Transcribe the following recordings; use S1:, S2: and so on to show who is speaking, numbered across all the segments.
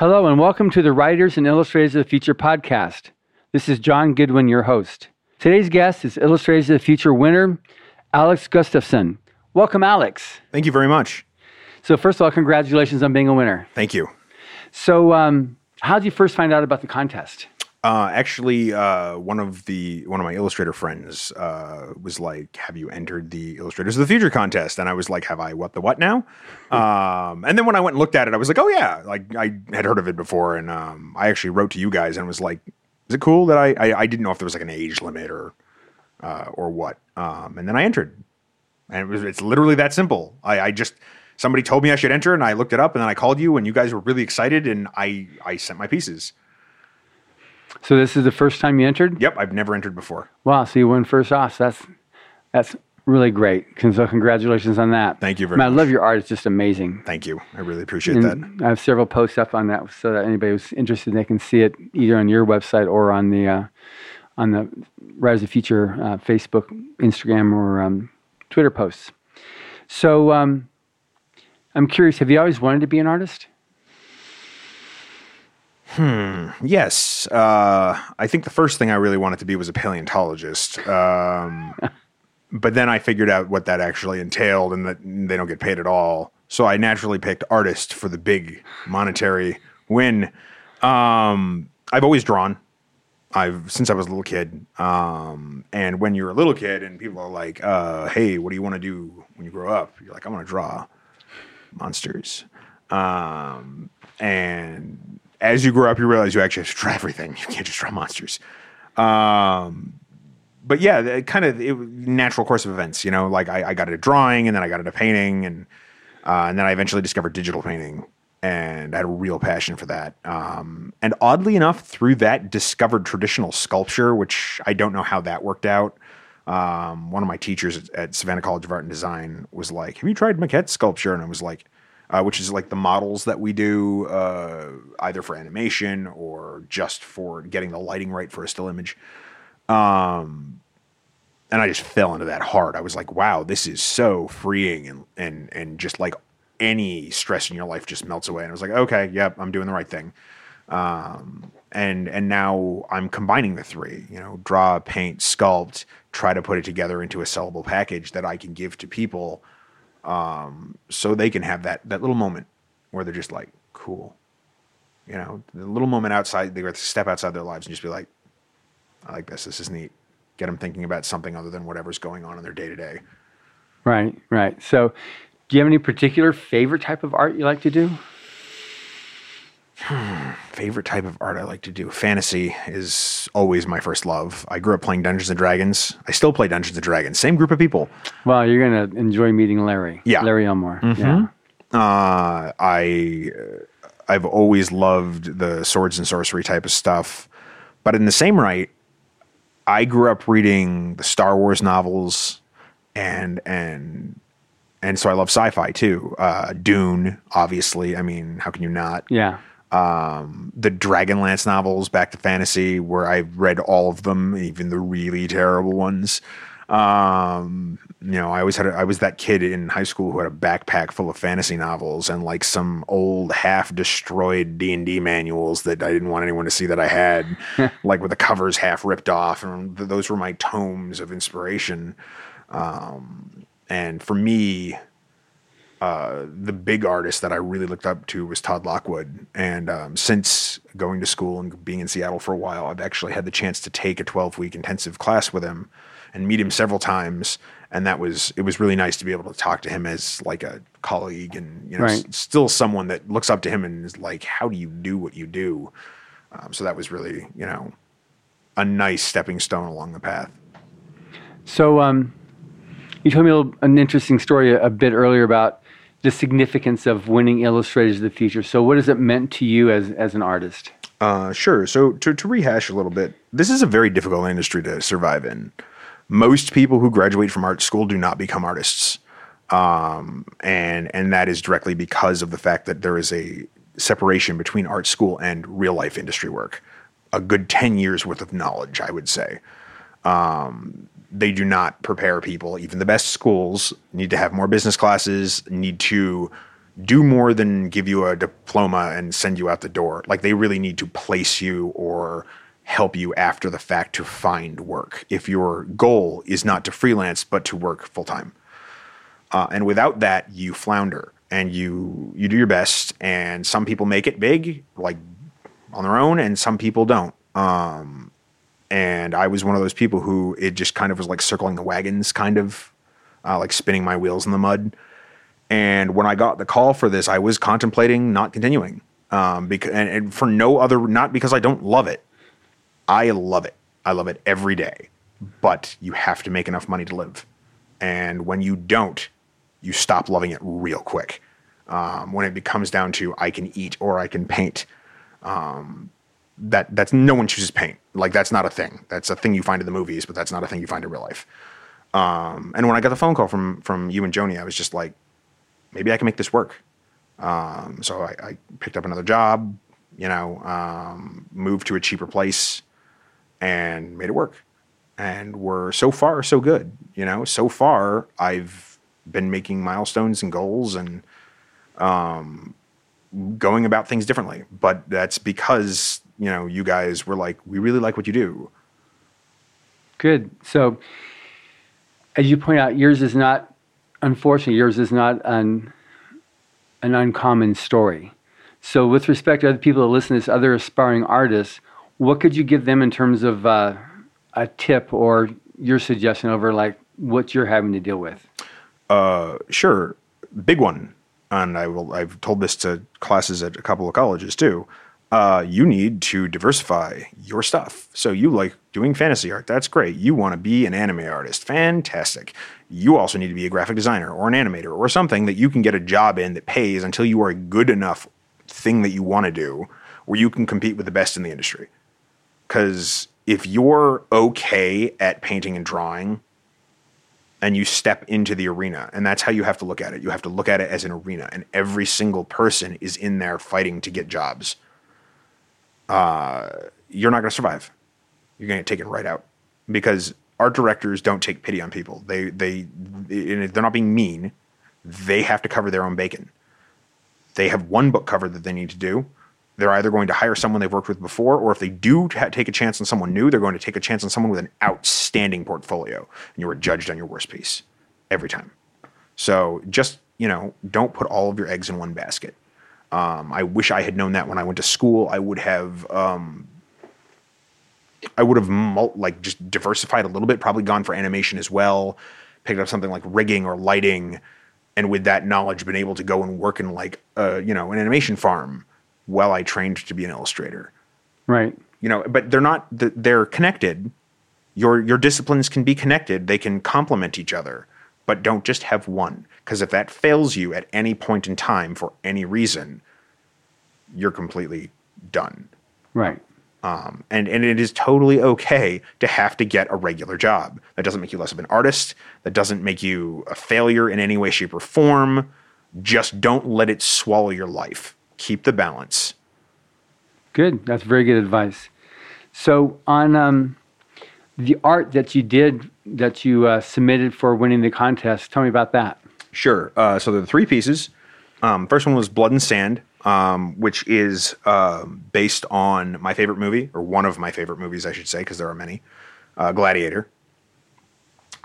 S1: Hello, and welcome to the Writers and Illustrators of the Future podcast. This is John Goodwin, your host. Today's guest is Illustrators of the Future winner, Alex Gustafson. Welcome, Alex.
S2: Thank you very much.
S1: So, first of all, congratulations on being a winner.
S2: Thank you.
S1: So, um, how did you first find out about the contest?
S2: Uh, actually, uh, one of the one of my illustrator friends uh, was like, "Have you entered the Illustrators of the Future contest?" And I was like, "Have I what the what now?" um, and then when I went and looked at it, I was like, "Oh yeah!" Like I had heard of it before, and um, I actually wrote to you guys and was like, "Is it cool that I, I I didn't know if there was like an age limit or uh, or what?" Um, and then I entered, and it was it's literally that simple. I, I just somebody told me I should enter, and I looked it up, and then I called you, and you guys were really excited, and I I sent my pieces.
S1: So, this is the first time you entered?
S2: Yep, I've never entered before.
S1: Wow, so you won first off. So that's that's really great. So, congratulations on that.
S2: Thank you very
S1: I, mean,
S2: much.
S1: I love your art. It's just amazing.
S2: Thank you. I really appreciate
S1: And
S2: that.
S1: I have several posts up on that so that anybody who's interested, they can see it either on your website or on the uh, on the Writers of the Future uh, Facebook, Instagram, or um, Twitter posts. So um, I'm curious. Have you always wanted to be an artist?
S2: Yes, uh, I think the first thing I really wanted to be was a paleontologist. Um, but then I figured out what that actually entailed, and that they don't get paid at all. So I naturally picked artist for the big monetary win. Um, I've always drawn. I've since I was a little kid. Um, and when you're a little kid and people are like, uh, "Hey, what do you want to do when you grow up?" You're like, "I want to draw monsters." Um, and as you grow up, you realize you actually have to draw everything. You can't just draw monsters. Um, but yeah, kind of it, natural course of events. You know, like I, I got into drawing, and then I got into painting, and uh, and then I eventually discovered digital painting, and I had a real passion for that. Um, and oddly enough, through that, discovered traditional sculpture, which I don't know how that worked out. Um, one of my teachers at Savannah College of Art and Design was like, "Have you tried maquette sculpture?" And I was like, uh, "Which is like the models that we do, uh, either for animation or just for getting the lighting right for a still image." Um, and I just fell into that hard. I was like, "Wow, this is so freeing," and and and just like any stress in your life just melts away. And I was like, "Okay, yep, I'm doing the right thing." um, and and now I'm combining the three. You know, draw, paint, sculpt, try to put it together into a sellable package that I can give to people, um, so they can have that that little moment where they're just like, cool. You know, the little moment outside, they step outside their lives and just be like, I like this. This is neat. Get them thinking about something other than whatever's going on in their day to day.
S1: Right, right. So, do you have any particular favorite type of art you like to do?
S2: Favorite type of art I like to do. Fantasy is always my first love. I grew up playing Dungeons and Dragons. I still play Dungeons and Dragons. Same group of people.
S1: Well, you're gonna enjoy meeting Larry.
S2: Yeah.
S1: Larry Elmore. Yeah.
S2: Uh, I uh, I've always loved the swords and sorcery type of stuff, but in the same right, I grew up reading the Star Wars novels, and and and so I love sci-fi too. Uh, Dune, obviously. I mean, how can you not?
S1: Yeah.
S2: Um, the Dragonlance novels, back to fantasy, where I've read all of them, even the really terrible ones. Um, you know, I always had a, I was that kid in high school who had a backpack full of fantasy novels and like some old half destroyed D and D manuals that I didn't want anyone to see that I had, like with the covers half ripped off, and th- those were my tomes of inspiration. Um, and for me, uh, the big artist that I really looked up to was Todd Lockwood. And um, since going to school and being in Seattle for a while, I've actually had the chance to take a 12 week intensive class with him and meet him several times. And that was, it was really nice to be able to talk to him as like a colleague and, you know,
S1: Right.
S2: s- still someone that looks up to him and is like, how do you do what you do? Um, so that was really, you know, a nice stepping stone along the path.
S1: So, um, you told me a little, an interesting story a, a bit earlier about the significance of winning Illustrators of the Future. So, what has it meant to you as as an artist?
S2: Uh, sure. So to, to rehash a little bit, this is a very difficult industry to survive in. Most people who graduate from art school do not become artists, um, and and that is directly because of the fact that there is a separation between art school and real life industry work. A good ten years worth of knowledge, I would say. Um, they do not prepare people. Even the best schools need to have more business classes, need to do more than give you a diploma and send you out the door. Like they really need to place you or help you after the fact to find work if your goal is not to freelance but to work full time. Uh, and without that, you flounder and you you do your best. And some people make it big, like on their own, and some people don't. Um, and I was one of those people who it just kind of was like circling the wagons, kind of uh, like spinning my wheels in the mud. And when I got the call for this, I was contemplating not continuing. Um, because and, and for no other, not because I don't love it. I love it. I love it every day. But you have to make enough money to live. And when you don't, you stop loving it real quick. Um, when it becomes down to I can eat or I can paint, um, that that's no one chooses paint. Like that's not a thing. That's a thing you find in the movies, but that's not a thing you find in real life. Um, and when I got the phone call from from you and Joni, I was just like, maybe I can make this work. Um, so I, I, picked up another job, you know, um, moved to a cheaper place, and made it work. And we're so far so good, you know. So far, I've been making milestones and goals and um, going about things differently. But that's because you know you guys were like, we really like what you do.
S1: Good. So, as you point out, yours is not, unfortunately, yours is not an an uncommon story. So, with respect to other people that listen to this, other aspiring artists, what could you give them in terms of uh, a tip or your suggestion over like what you're having to deal with?
S2: Uh, sure, big one, and I will. I've told this to classes at a couple of colleges too. Uh, you need to diversify your stuff. So you like doing fantasy art. That's great. You want to be an anime artist. Fantastic. You also need to be a graphic designer or an animator or something that you can get a job in that pays until you are a good enough thing that you want to do where you can compete with the best in the industry. Because if you're okay at painting and drawing, and you step into the arena. And that's how you have to look at it. You have to look at it as an arena, and every single person is in there fighting to get jobs. Uh, you're not going to survive. You're going to get taken right out because art directors don't take pity on people. They they they're not being mean. They have to cover their own bacon. They have one book cover that they need to do. They're either going to hire someone they've worked with before, or if they do take a chance on someone new, they're going to take a chance on someone with an outstanding portfolio, and you are judged on your worst piece every time. So just you know, don't put all of your eggs in one basket. Um, I wish I had known that when I went to school. I would have, um, I would have mul- like just diversified a little bit. Probably gone for animation as well. Picked up something like rigging or lighting, and with that knowledge, been able to go and work in like, uh, you know, an animation farm while I trained to be an illustrator.
S1: Right.
S2: You know, but they're not. They're connected. Your your disciplines can be connected. They can complement each other, but don't just have one. Because if that fails you at any point in time for any reason, you're completely done.
S1: Right.
S2: Um, and and it is totally okay to have to get a regular job. That doesn't make you less of an artist. That doesn't make you a failure in any way, shape, or form. Just don't let it swallow your life keep the balance.
S1: Good. That's very good advice. So, on um, the art that you did, that you uh, submitted for winning the contest, tell me about that.
S2: Sure. Uh, so, there are three pieces. Um, first one was Blood and Sand, um, which is uh, based on my favorite movie, or one of my favorite movies, I should say, because there are many uh, Gladiator.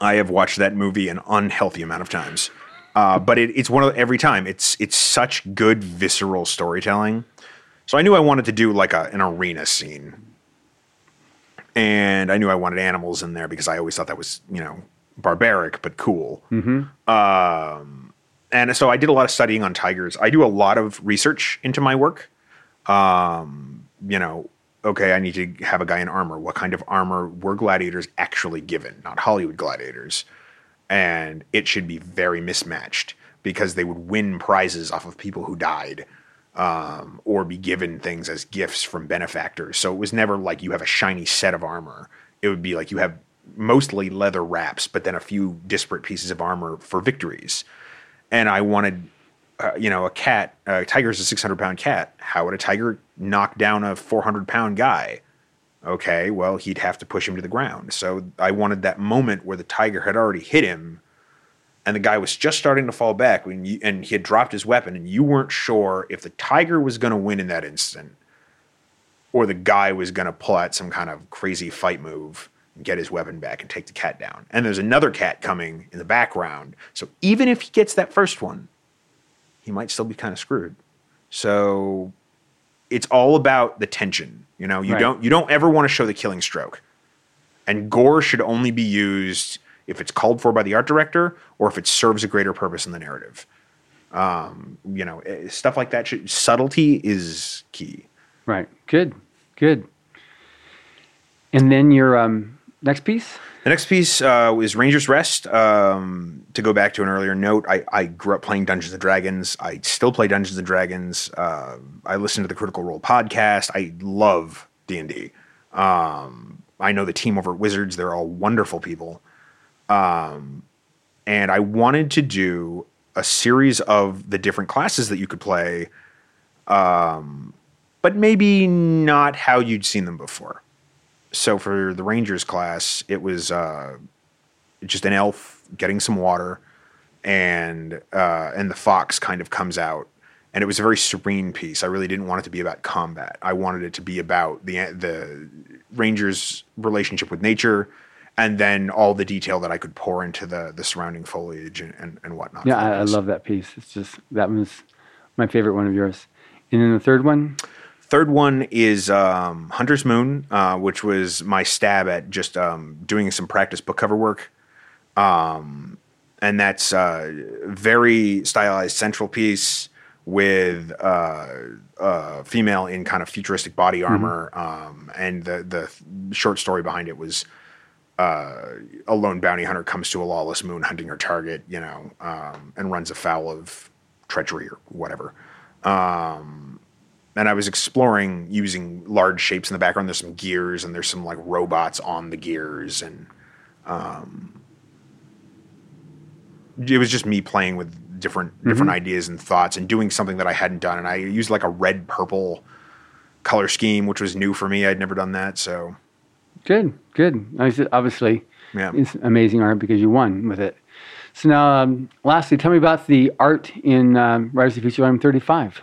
S2: I have watched that movie an unhealthy amount of times. Uh, but it, it's one of every time. It's it's such good visceral storytelling. So I knew I wanted to do like a, an arena scene, and I knew I wanted animals in there because I always thought that was you know barbaric but cool.
S1: Mm-hmm.
S2: Um, and so I did a lot of studying on tigers. I do a lot of research into my work. Um, you know, okay, I need to have a guy in armor. What kind of armor were gladiators actually given? Not Hollywood gladiators and it should be very mismatched because they would win prizes off of people who died um, or be given things as gifts from benefactors. So it was never like you have a shiny set of armor. It would be like you have mostly leather wraps, but then a few disparate pieces of armor for victories. And I wanted, uh, you know, a cat. A tiger's a 600 pound cat. How would a tiger knock down a 400 pound guy? Okay, well, he'd have to push him to the ground. So I wanted that moment where the tiger had already hit him and the guy was just starting to fall back when you, and he had dropped his weapon and you weren't sure if the tiger was going to win in that instant or the guy was going to pull out some kind of crazy fight move and get his weapon back and take the cat down. And there's another cat coming in the background. So even if he gets that first one, he might still be kind of screwed. So it's all about the tension. You know, you
S1: Right.
S2: don't you don't ever want to show the killing stroke. And gore should only be used if it's called for by the art director or if it serves a greater purpose in the narrative. Um, you know, eh, stuff like that. Should, subtlety is key.
S1: Right. Good. Good. And then your um, next piece.
S2: The next piece uh, is Ranger's Rest. Um, to go back to an earlier note, I, I grew up playing Dungeons and Dragons. I still play Dungeons and Dragons. Uh, I listen to the Critical Role podcast. I love D and D. Um, I know the team over at Wizards; they're all wonderful people. Um, and I wanted to do a series of the different classes that you could play, um, but maybe not how you'd seen them before so for the Rangers class, it was uh, just an elf getting some water, and uh, and the fox kind of comes out, and it was a very serene piece. I really didn't want it to be about combat. I wanted it to be about the the Rangers' relationship with nature, and then all the detail that I could pour into the the surrounding foliage and and, and whatnot.
S1: Yeah, I, I love that piece. It's just that was my favorite one of yours. And then the third one.
S2: Third one is um, Hunter's Moon, uh, which was my stab at just um, doing some practice book cover work. Um, and that's uh, very stylized central piece with uh, uh, female in kind of futuristic body armor. Um, and the, the short story behind it was uh, a lone bounty hunter comes to a lawless moon hunting her target, you know, um, and runs afoul of treachery or whatever and I was exploring using large shapes in the background. There's some gears and there's some like robots on the gears, and um, it was just me playing with different different ideas and thoughts and doing something that I hadn't done. And I used like a red purple color scheme, which was new for me. I'd never done that, so
S1: Good. Good. Obviously- Obviously,
S2: yeah.
S1: it's amazing art because you won with it. So now, um, lastly, tell me about the art in um, Writers of the Future Volume 35.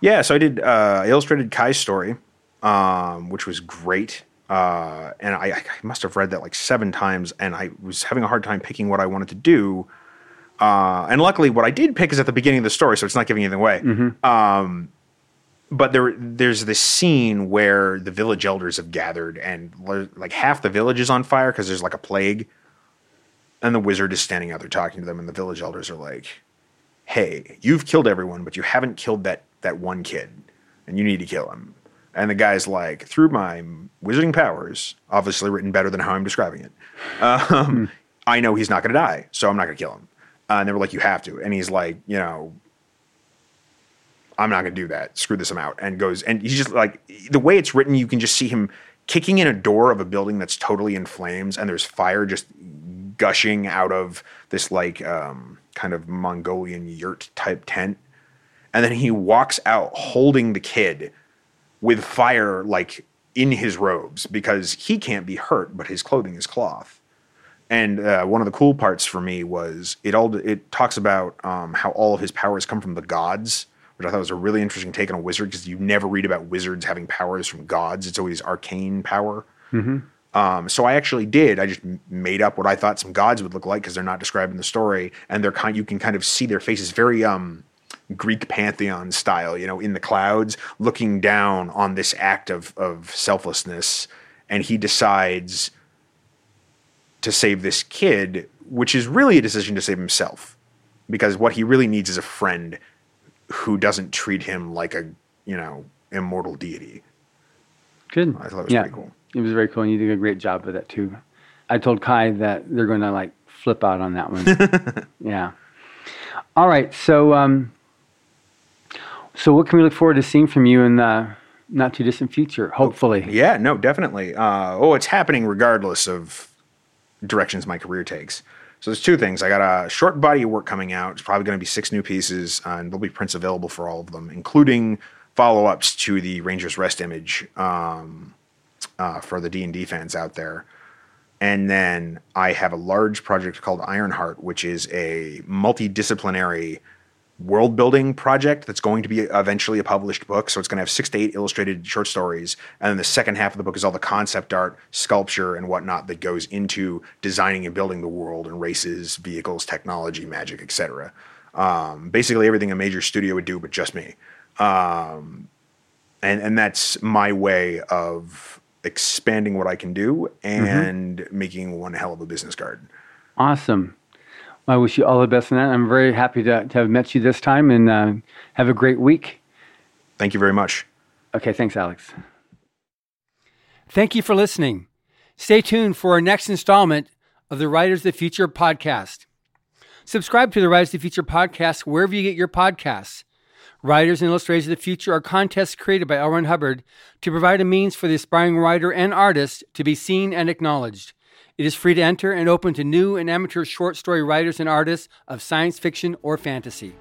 S2: Yeah, so I did. Uh, I illustrated Kai's story, um, which was great. Uh, and I, I must have read that like seven times, and I was having a hard time picking what I wanted to do. Uh, and luckily, what I did pick is at the beginning of the story, so it's not giving anything away. Um, but there, there's this scene where the village elders have gathered, and like half the village is on fire because there's like a plague. And the wizard is standing out there talking to them, and the village elders are like, hey, you've killed everyone, but you haven't killed that that one kid, and you need to kill him. And the guy's like, through my wizarding powers, obviously written better than how I'm describing it, um, I know he's not going to die, so I'm not going to kill him. Uh, and they were like, you have to. And he's like, you know, I'm not going to do that. Screw this amount. And goes, and he's just like, the way it's written, you can just see him kicking in a door of a building that's totally in flames, and there's fire just gushing out of this like um, kind of Mongolian yurt type tent. And then he walks out holding the kid with fire like in his robes because he can't be hurt, but his clothing is cloth. And uh, one of the cool parts for me was it all it talks about um, how all of his powers come from the gods, which I thought was a really interesting take on a wizard because you never read about wizards having powers from gods. It's always arcane power. Um, so I actually did. I just made up what I thought some gods would look like because they're not described in the story, and they're kind. You can kind of see their faces, very um, Greek pantheon style. You know, in the clouds, looking down on this act of of selflessness, and he decides to save this kid, which is really a decision to save himself, because what he really needs is a friend who doesn't treat him like a you know immortal deity.
S1: Good.
S2: I thought it was
S1: yeah,
S2: pretty cool.
S1: It was very cool, and you did a great job with that too. I told Kai that they're going to like flip out on that one. yeah. All right. So, um, so what can we look forward to seeing from you in the not too distant future? Hopefully.
S2: Yeah, no, definitely. Uh, oh, it's happening regardless of directions my career takes. So there's two things. I got a short body of work coming out. It's probably going to be six new pieces, uh, and there'll be prints available for all of them, including follow-ups to the Rangers Rest image um, uh, for the D and D fans out there. And then I have a large project called Ironheart, which is a multidisciplinary world building project that's going to be eventually a published book. So it's going to have six to eight illustrated short stories. And then the second half of the book is all the concept art, sculpture, and whatnot that goes into designing and building the world and races, vehicles, technology, magic, etc. Um, basically everything a major studio would do, but just me. Um, and, and that's my way of expanding what I can do and mm-hmm. making one hell of a business card.
S1: Awesome. I wish you all the best in that. I'm very happy to, to have met you this time and uh, have a great week.
S2: Thank you very much.
S1: Okay, thanks, Alex. Thank you for listening. Stay tuned for our next installment of the Writers of the Future podcast. Subscribe to the Writers of the Future podcast wherever you get your podcasts. Writers and Illustrators of the Future are contests created by L. Ron Hubbard to provide a means for the aspiring writer and artist to be seen and acknowledged. It is free to enter and open to new and amateur short story writers and artists of science fiction or fantasy.